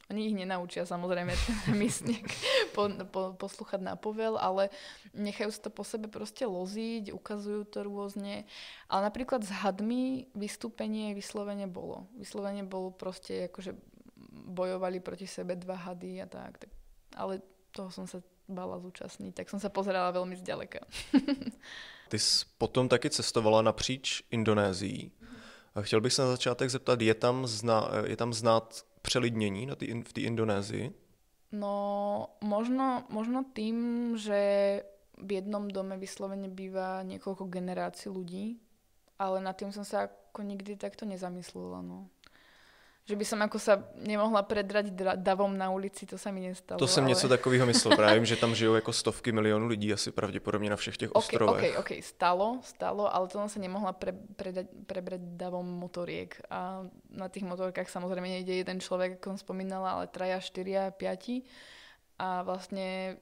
oni ich nenaučia samozrejme <laughs> místnik po, po, poslúchať na povel, ale nechajú sa to po sebe proste loziť, ukazujú to rôzne. Ale napríklad s hadmi vystúpenie vyslovene bolo. Vyslovene bolo proste akože bojovali proti sebe dva hady a tak. tak. Ale toho som sa bala zúčastniť, tak som sa pozerala veľmi zďaleka. <laughs> Ty jsi potom taky cestovala napříč Indonésií. Chtěl bych se na začátek zeptat, je tam, zna, je tam znát přelidnění na tý, v té Indonésii? No, možno, možno tým, že v jednom dome vyslovene býva niekoľko generácií ľudí, ale nad tým som sa ako nikdy takto nezamyslela. No že by som ako sa nemohla predrať davom na ulici, to sa mi nestalo. To jsem ale... něco takového myslel právě, že tam žijou jako stovky milionů lidí asi pravděpodobně na všech těch okay, ostrovech. OK, OK, stalo, stalo, ale to sa nemohla pre, predať, prebrať davom motoriek. A na tých motorkách samozrejme nejde jeden človek, ako som spomínala, ale traja, štyria, piati. A vlastne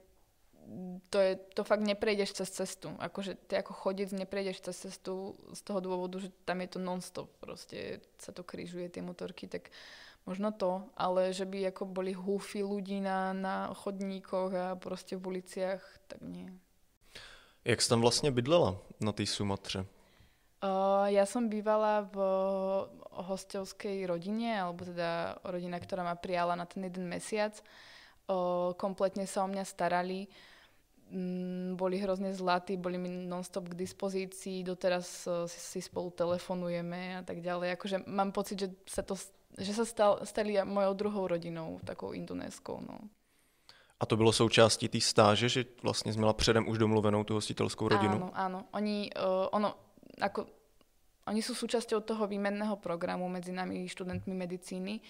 to, je, to fakt neprejdeš cez cestu. Akože ty ako chodec neprejdeš cez cestu z toho dôvodu, že tam je to non-stop. Proste sa to križuje, tie motorky, tak možno to. Ale že by ako boli húfy ľudí na, na chodníkoch a proste v uliciach, tak nie. Jak jsi tam vlastně bydlela na té Sumatře? Uh, ja som bývala v hostovskej rodine, alebo teda rodina, ktorá ma prijala na ten jeden mesiac. Uh, kompletne sa o mňa starali mm, boli hrozne zlatí, boli mi non-stop k dispozícii, doteraz uh, si, si spolu telefonujeme a tak ďalej. Akože mám pocit, že sa, to, že sa stal, stali mojou druhou rodinou, takou indonéskou. No. A to bylo součástí té stáže, že vlastně jsi měla předem už domluvenou tu hostitelskou rodinu? Áno, áno. Oni, uh, ono, ako, oni sú súčasťou toho výmenného programu medzi nami študentmi medicíny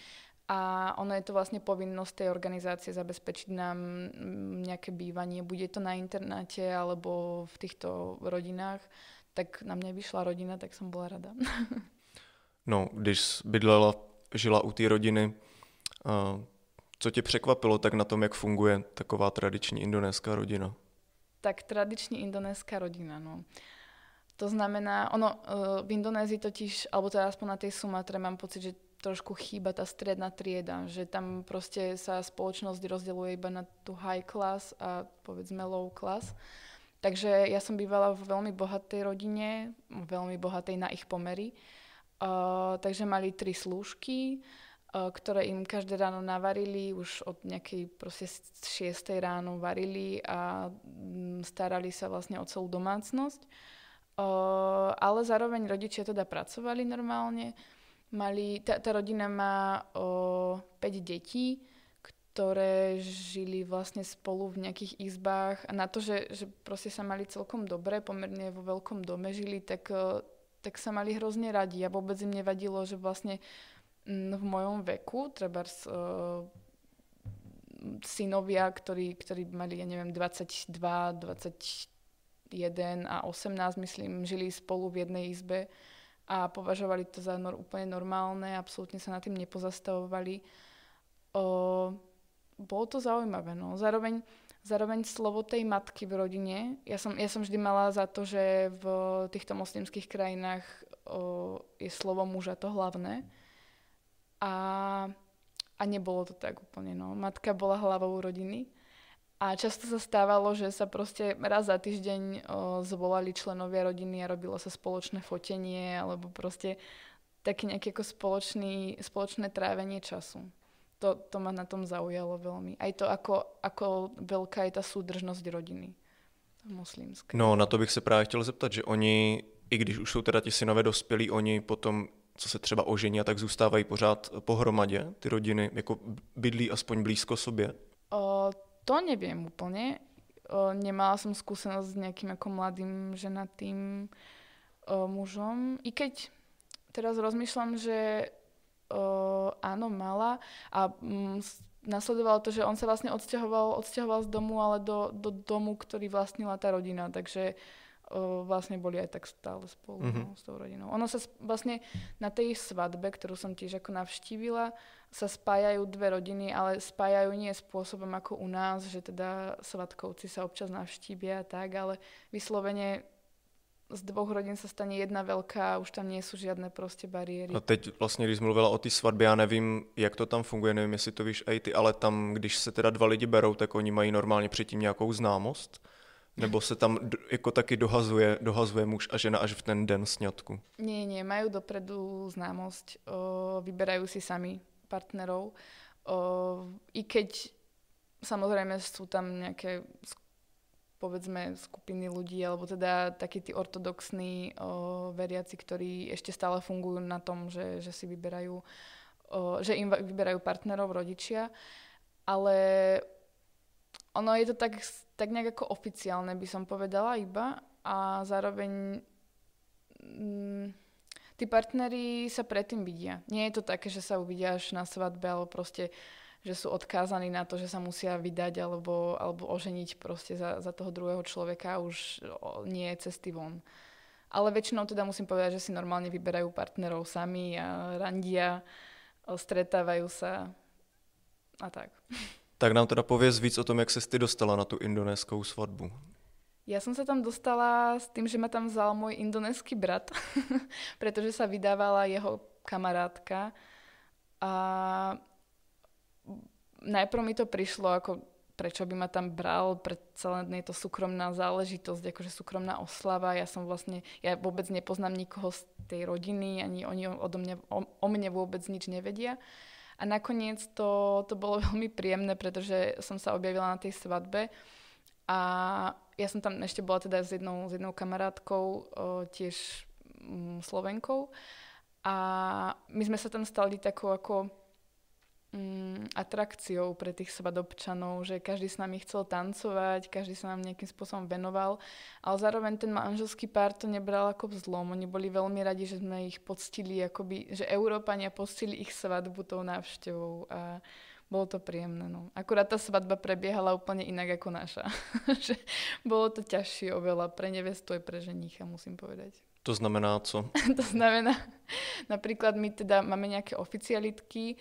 a ono je to vlastne povinnosť tej organizácie zabezpečiť nám mm, nejaké bývanie. Bude to na internáte alebo v týchto rodinách. Tak na mňa vyšla rodina, tak som bola rada. <laughs> no, když bydlela, žila u té rodiny, uh, co tě překvapilo tak na tom, jak funguje taková tradiční indonéská rodina? Tak tradiční indonéská rodina, no. To znamená, ono uh, v Indonézii totiž, alebo teda aspoň na tej Sumatre mám pocit, že trošku chýba tá stredná trieda, že tam proste sa spoločnosť rozdeluje iba na tú high class a povedzme low class. Takže ja som bývala v veľmi bohatej rodine, veľmi bohatej na ich pomery. Uh, takže mali tri slúžky, uh, ktoré im každé ráno navarili, už od nejakej proste 6 ráno varili a starali sa vlastne o celú domácnosť. Ale zároveň rodičia teda pracovali normálne, Mali, tá, tá rodina má o, 5 detí, ktoré žili vlastne spolu v nejakých izbách. A na to, že, že proste sa mali celkom dobre, pomerne vo veľkom dome žili, tak, tak sa mali hrozne radi. A vôbec im nevadilo, že vlastne v mojom veku, treba uh, synovia, ktorí, ktorí mali, ja neviem, 22, 21 a 18, myslím, žili spolu v jednej izbe, a považovali to za nor- úplne normálne, absolútne sa nad tým nepozastavovali. O, bolo to zaujímavé. No. Zároveň, zároveň slovo tej matky v rodine, ja som, ja som vždy mala za to, že v týchto moslimských krajinách o, je slovo muža to hlavné. A, a nebolo to tak úplne. No. Matka bola hlavou rodiny a často sa stávalo, že sa proste raz za týždeň o, zvolali členovia rodiny a robilo sa spoločné fotenie alebo proste taký nejaký ako spoločný, spoločné trávenie času. To, to ma na tom zaujalo veľmi. Aj to, ako, ako veľká je tá súdržnosť rodiny muslimské. No, na to bych se právě chtěl zeptat, že oni, i když už jsou teda ti synové dospělí, oni potom, co se třeba ožení, tak zůstávají pořád pohromadě, ty rodiny, jako bydlí aspoň blízko sobě? O, to neviem úplne. Nemala som skúsenosť s nejakým ako mladým ženatým mužom. I keď teraz rozmýšľam, že áno, mala a mm, nasledovalo to, že on sa vlastne odsťahoval, odsťahoval z domu, ale do, do domu, ktorý vlastnila tá rodina, takže o, vlastne boli aj tak stále spolu mm-hmm. no, s tou rodinou. Ono sa vlastne na tej svadbe, ktorú som tiež ako navštívila, sa spájajú dve rodiny, ale spájajú nie spôsobom ako u nás, že teda svadkovci sa občas navštívia tak, ale vyslovene z dvoch rodín sa stane jedna veľká a už tam nie sú žiadne proste bariéry. A teď vlastně, když mluvila o té svatbě, já nevím, jak to tam funguje, nevím, jestli to víš aj ty, ale tam, když se teda dva lidi berou, tak oni mají normálně předtím nějakou známost? Nebo se tam jako taky dohazuje, dohazuje muž a žena až v ten den sňatku? Nie, nie, majú dopredu známosť, o, vyberajú si sami partnerov. O, I keď samozrejme sú tam nejaké povedzme skupiny ľudí, alebo teda takí tí ortodoxní o, veriaci, ktorí ešte stále fungujú na tom, že, že si vyberajú, o, že im vyberajú partnerov rodičia, ale ono je to tak, tak nejak ako oficiálne, by som povedala iba a zároveň mm, tí partneri sa predtým vidia. Nie je to také, že sa uvidia až na svadbe, alebo proste že sú odkázaní na to, že sa musia vydať alebo, alebo oženiť proste za, za toho druhého človeka, už nie je cesty von. Ale väčšinou teda musím povedať, že si normálne vyberajú partnerov sami a randia, stretávajú sa a tak. <laughs> Tak nám teda pověz víc o tom, jak se ty dostala na tu indonéskou svatbu. Ja som sa tam dostala s tým, že ma tam vzal môj indonéský brat, <laughs> pretože sa vydávala jeho kamarátka. A najprv mi to prišlo ako prečo by ma tam bral, predsa len je to súkromná záležitosť, akože súkromná oslava. Ja som vlastne, ja vôbec nepoznám nikoho z tej rodiny, ani oni odo mňa, o, o mne vôbec nič nevedia. A nakoniec to, to bolo <laughs> veľmi príjemné, pretože som sa objavila na tej svadbe a ja som tam ešte bola teda s jednou, s jednou kamarátkou, o, tiež m, Slovenkou. A my sme sa tam stali takou ako mm, atrakciou pre tých svadobčanov, že každý s nami chcel tancovať, každý sa nám nejakým spôsobom venoval, ale zároveň ten manželský pár to nebral ako vzlom. Oni boli veľmi radi, že sme ich poctili, akoby, že Európania poctili ich svadbu tou návštevou a bolo to príjemné. No. Akurát tá svadba prebiehala úplne inak ako naša. <laughs> že bolo to ťažšie oveľa pre nevestu aj pre ženicha, musím povedať. To znamená co? <laughs> to znamená, napríklad my teda máme nejaké oficialitky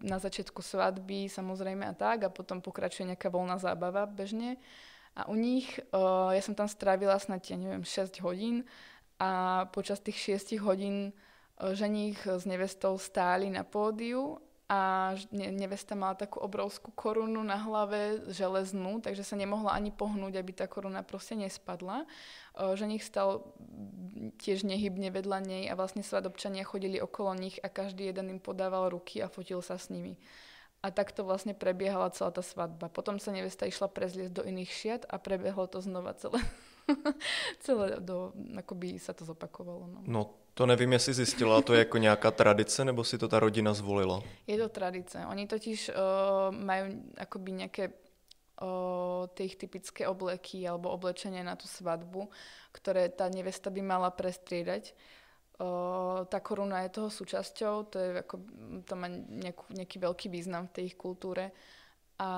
na začiatku svadby samozrejme a tak a potom pokračuje nejaká voľná zábava bežne. A u nich, ja som tam strávila snad, ja neviem, 6 hodín a počas tých 6 hodín ženich s nevestou stáli na pódiu a nevesta mala takú obrovskú korunu na hlave, železnú, takže sa nemohla ani pohnúť, aby tá koruna proste nespadla. Že nich stal tiež nehybne vedľa nej a vlastne svadobčania chodili okolo nich a každý jeden im podával ruky a fotil sa s nimi. A takto vlastne prebiehala celá tá svadba. Potom sa nevesta išla prezliesť do iných šiat a prebiehlo to znova celé. <laughs> celé do, akoby sa to zopakovalo. No. no to nevím, jestli zjistila, to je jako nějaká tradice, nebo si to ta rodina zvolila? Je to tradice. Oni totiž uh, majú akoby nejaké uh, tie ich typické obleky alebo oblečenie na tú svadbu, ktoré tá nevesta by mala prestriedať. Uh, tá koruna je toho súčasťou, to, je ako, to má nejakú, nejaký veľký význam v tej ich kultúre. A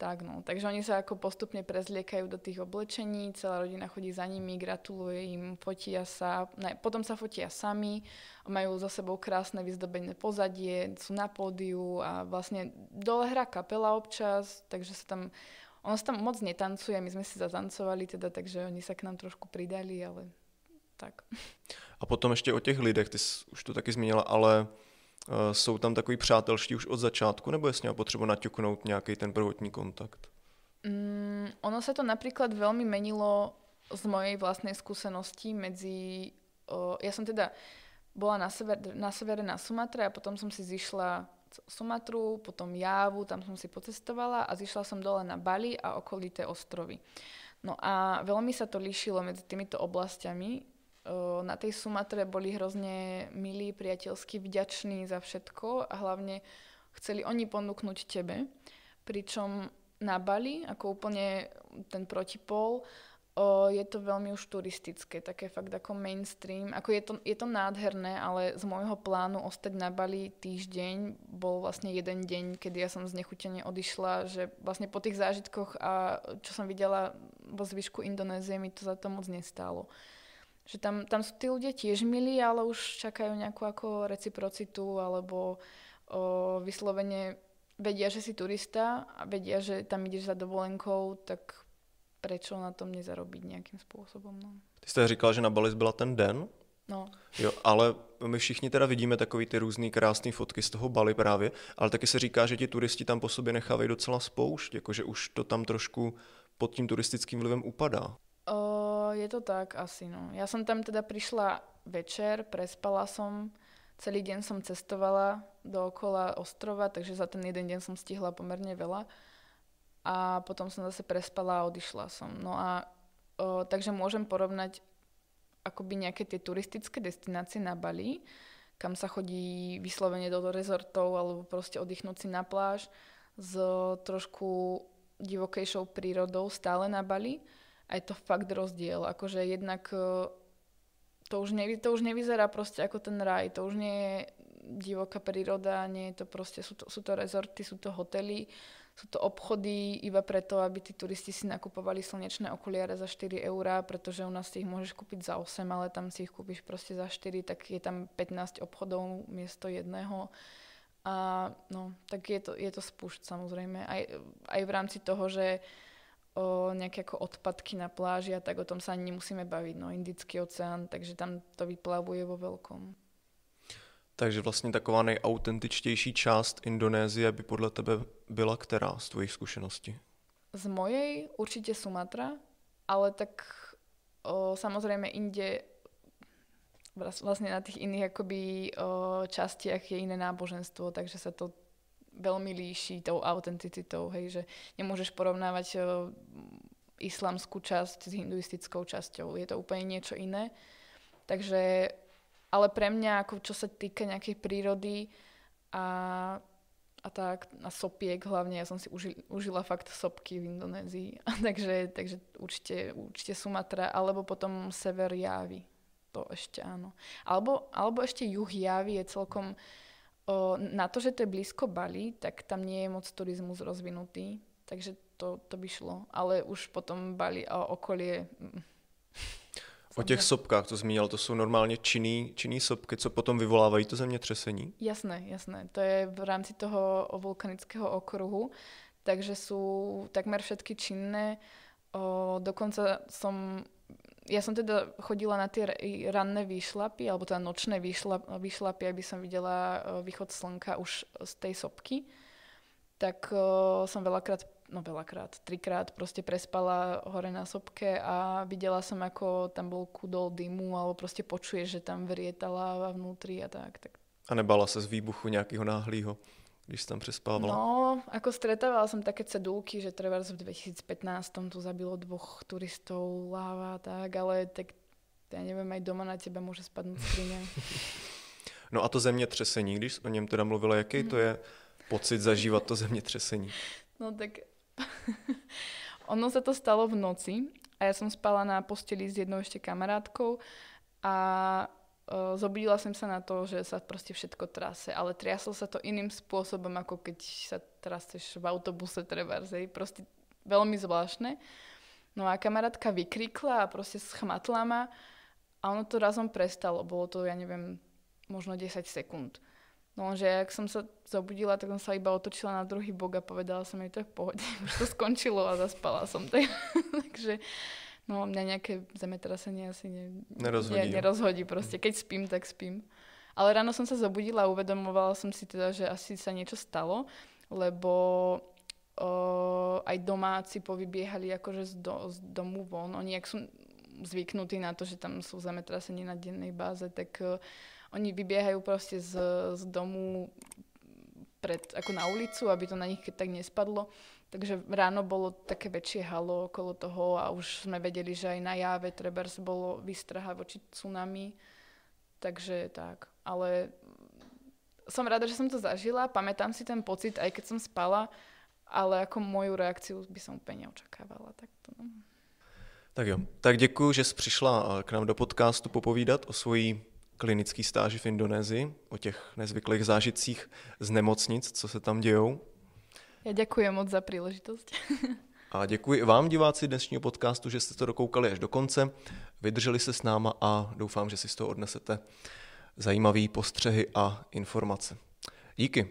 tak no, takže oni sa ako postupne prezliekajú do tých oblečení, celá rodina chodí za nimi, gratuluje im, fotia sa, ne, potom sa fotia sami, majú za sebou krásne vyzdobené pozadie, sú na pódiu a vlastne dole hrá kapela občas, takže sa tam, ono sa tam moc netancuje, my sme si zatancovali teda, takže oni sa k nám trošku pridali, ale tak. A potom ještě o těch lidech, ty už to taky zmínila, ale jsou tam takový přátelští už od začátku, nebo je s ňou potřeba naťuknout nějaký ten prvotní kontakt? Mm, ono sa to napríklad veľmi menilo z mojej vlastnej skúsenosti medzi... O, ja som teda bola na, sever, na severe na Sumatre a potom som si zišla Sumatru, potom Jávu, tam som si pocestovala a zišla som dole na Bali a okolité ostrovy. No a veľmi sa to líšilo medzi týmito oblastiami na tej Sumatre boli hrozne milí, priateľsky vďační za všetko a hlavne chceli oni ponúknuť tebe Pričom na Bali, ako úplne ten protipol, o, je to veľmi už turistické, také fakt ako mainstream. Ako je to, je to nádherné, ale z môjho plánu ostať na Bali týždeň bol vlastne jeden deň, kedy ja som znechutene odišla, že vlastne po tých zážitkoch a čo som videla vo zvyšku Indonézie mi to za to moc nestálo. Že tam, tam sú tí ľudia tiež milí, ale už čakajú nejakú ako reciprocitu alebo o, vyslovene vedia, že si turista a vedia, že tam ideš za dovolenkou, tak prečo na tom nezarobiť nejakým spôsobom. No. Ty jste říkala, že na Bali byla ten den? No. Jo, ale my všichni teda vidíme takový ty různý krásné fotky z toho Bali právě, ale taky se říká, že ti turisti tam po sobě nechávají docela spoušť, jakože už to tam trošku pod tím turistickým vlivem upadá. O, je to tak asi, no. Ja som tam teda prišla večer, prespala som, celý deň som cestovala dookola ostrova, takže za ten jeden deň som stihla pomerne veľa a potom som zase prespala a odišla som. No a o, takže môžem porovnať akoby nejaké tie turistické destinácie na Bali, kam sa chodí vyslovene do rezortov alebo proste oddychnúť si na pláž s trošku divokejšou prírodou stále na Bali. A je to fakt rozdiel. Akože jednak to už, nevy, to už nevyzerá proste ako ten raj. To už nie je divoká príroda, nie je to proste, sú to, sú to rezorty, sú to hotely sú to obchody iba preto, aby tí turisti si nakupovali slnečné okuliare za 4 eurá, pretože u nás si ich môžeš kúpiť za 8, ale tam si ich kúpiš proste za 4, tak je tam 15 obchodov miesto jedného. A no, tak je to, je to spúšť samozrejme. Aj, aj v rámci toho, že o nejaké ako odpadky na pláži a tak o tom sa ani nemusíme baviť. No, Indický oceán, takže tam to vyplavuje vo veľkom. Takže vlastně taková nejautentičtější část Indonésie by podle tebe byla která z tvojich zkušeností? Z mojej určite Sumatra, ale tak o, samozrejme inde vlastne na tých iných akoby o, častiach je iné náboženstvo, takže sa to veľmi líši tou autenticitou, hej, že nemôžeš porovnávať o, islamskú časť s hinduistickou časťou, je to úplne niečo iné. Takže ale pre mňa, ako čo sa týka nejakej prírody a, a tak, a sopiek hlavne, ja som si užil, užila fakt sopky v Indonézii. <laughs> takže, takže určite, určite Sumatra, alebo potom sever Javy. To ešte áno. Alebo, alebo ešte juh Javy je celkom... O, na to, že to je blízko Bali, tak tam nie je moc turizmus rozvinutý. Takže to, to by šlo. Ale už potom Bali a okolie... Mm, <laughs> O těch sopkách to zmínil, to jsou normálně činný, činný sopky, co potom vyvolávají to zemětřesení? Jasné, jasné. To je v rámci toho vulkanického okruhu, takže sú takmer všetky činné. O, dokonca som ja som teda chodila na tie ranné výšlapy, alebo teda nočné výšlap, výšlapy, aby som videla východ slnka už z tej sopky. Tak o, som veľakrát no veľakrát, trikrát proste prespala hore na sopke a videla som, ako tam bol kudol dymu, alebo proste počuješ, že tam vrie tá láva vnútri a tak. tak. A nebala sa z výbuchu nejakého náhlýho, když tam prespávala? No, ako stretávala som také cedulky, že treba v 2015 tu zabilo dvoch turistov láva a tak, ale tak ja neviem, aj doma na teba môže spadnúť skriňa. <laughs> <laughs> No a to zemětřesení, když o něm teda mluvila, jaký to je pocit zažívat to zemětřesení? No tak <laughs> ono sa to stalo v noci a ja som spala na posteli s jednou ešte kamarátkou a zobudila som sa na to, že sa proste všetko trase, ale triaslo sa to iným spôsobom, ako keď sa traseš v autobuse trebárs, proste veľmi zvláštne. No a kamarátka vykrikla a proste schmatla ma a ono to razom prestalo. Bolo to, ja neviem, možno 10 sekúnd. No, že ak som sa zobudila, tak som sa iba otočila na druhý bok a povedala som jej, to je v pohode. <laughs> Už to skončilo a zaspala som. <laughs> Takže no, mňa nejaké zemetrasenie asi ne, nerozhodí. Ne, nerozhodí proste. Keď spím, tak spím. Ale ráno som sa zobudila a uvedomovala som si teda, že asi sa niečo stalo, lebo o, aj domáci povybiehali akože z, do, z domu von. Oni, ak sú zvyknutí na to, že tam sú zemetrasenie na dennej báze, tak oni vybiehajú proste z, z domu pred, ako na ulicu, aby to na nich tak nespadlo. Takže ráno bolo také väčšie halo okolo toho a už sme vedeli, že aj na jave Trebers bolo vystraha voči tsunami. Takže tak. Ale som rada, že som to zažila. Pamätám si ten pocit, aj keď som spala ale ako moju reakciu by som úplně neočakávala. Tak, to, no. tak jo, tak děkuji, že jsi přišla eh, k nám do podcastu popovídat o svojí klinické stáži v Indonésii, o těch nezvyklých zážitcích z nemocnic, co se tam dějou. Já děkuji moc za příležitost. A děkuji vám, diváci dnešního podcastu, že jste to dokoukali až do konce, vydrželi se s náma a doufám, že si z toho odnesete zajímavé postřehy a informace. Díky.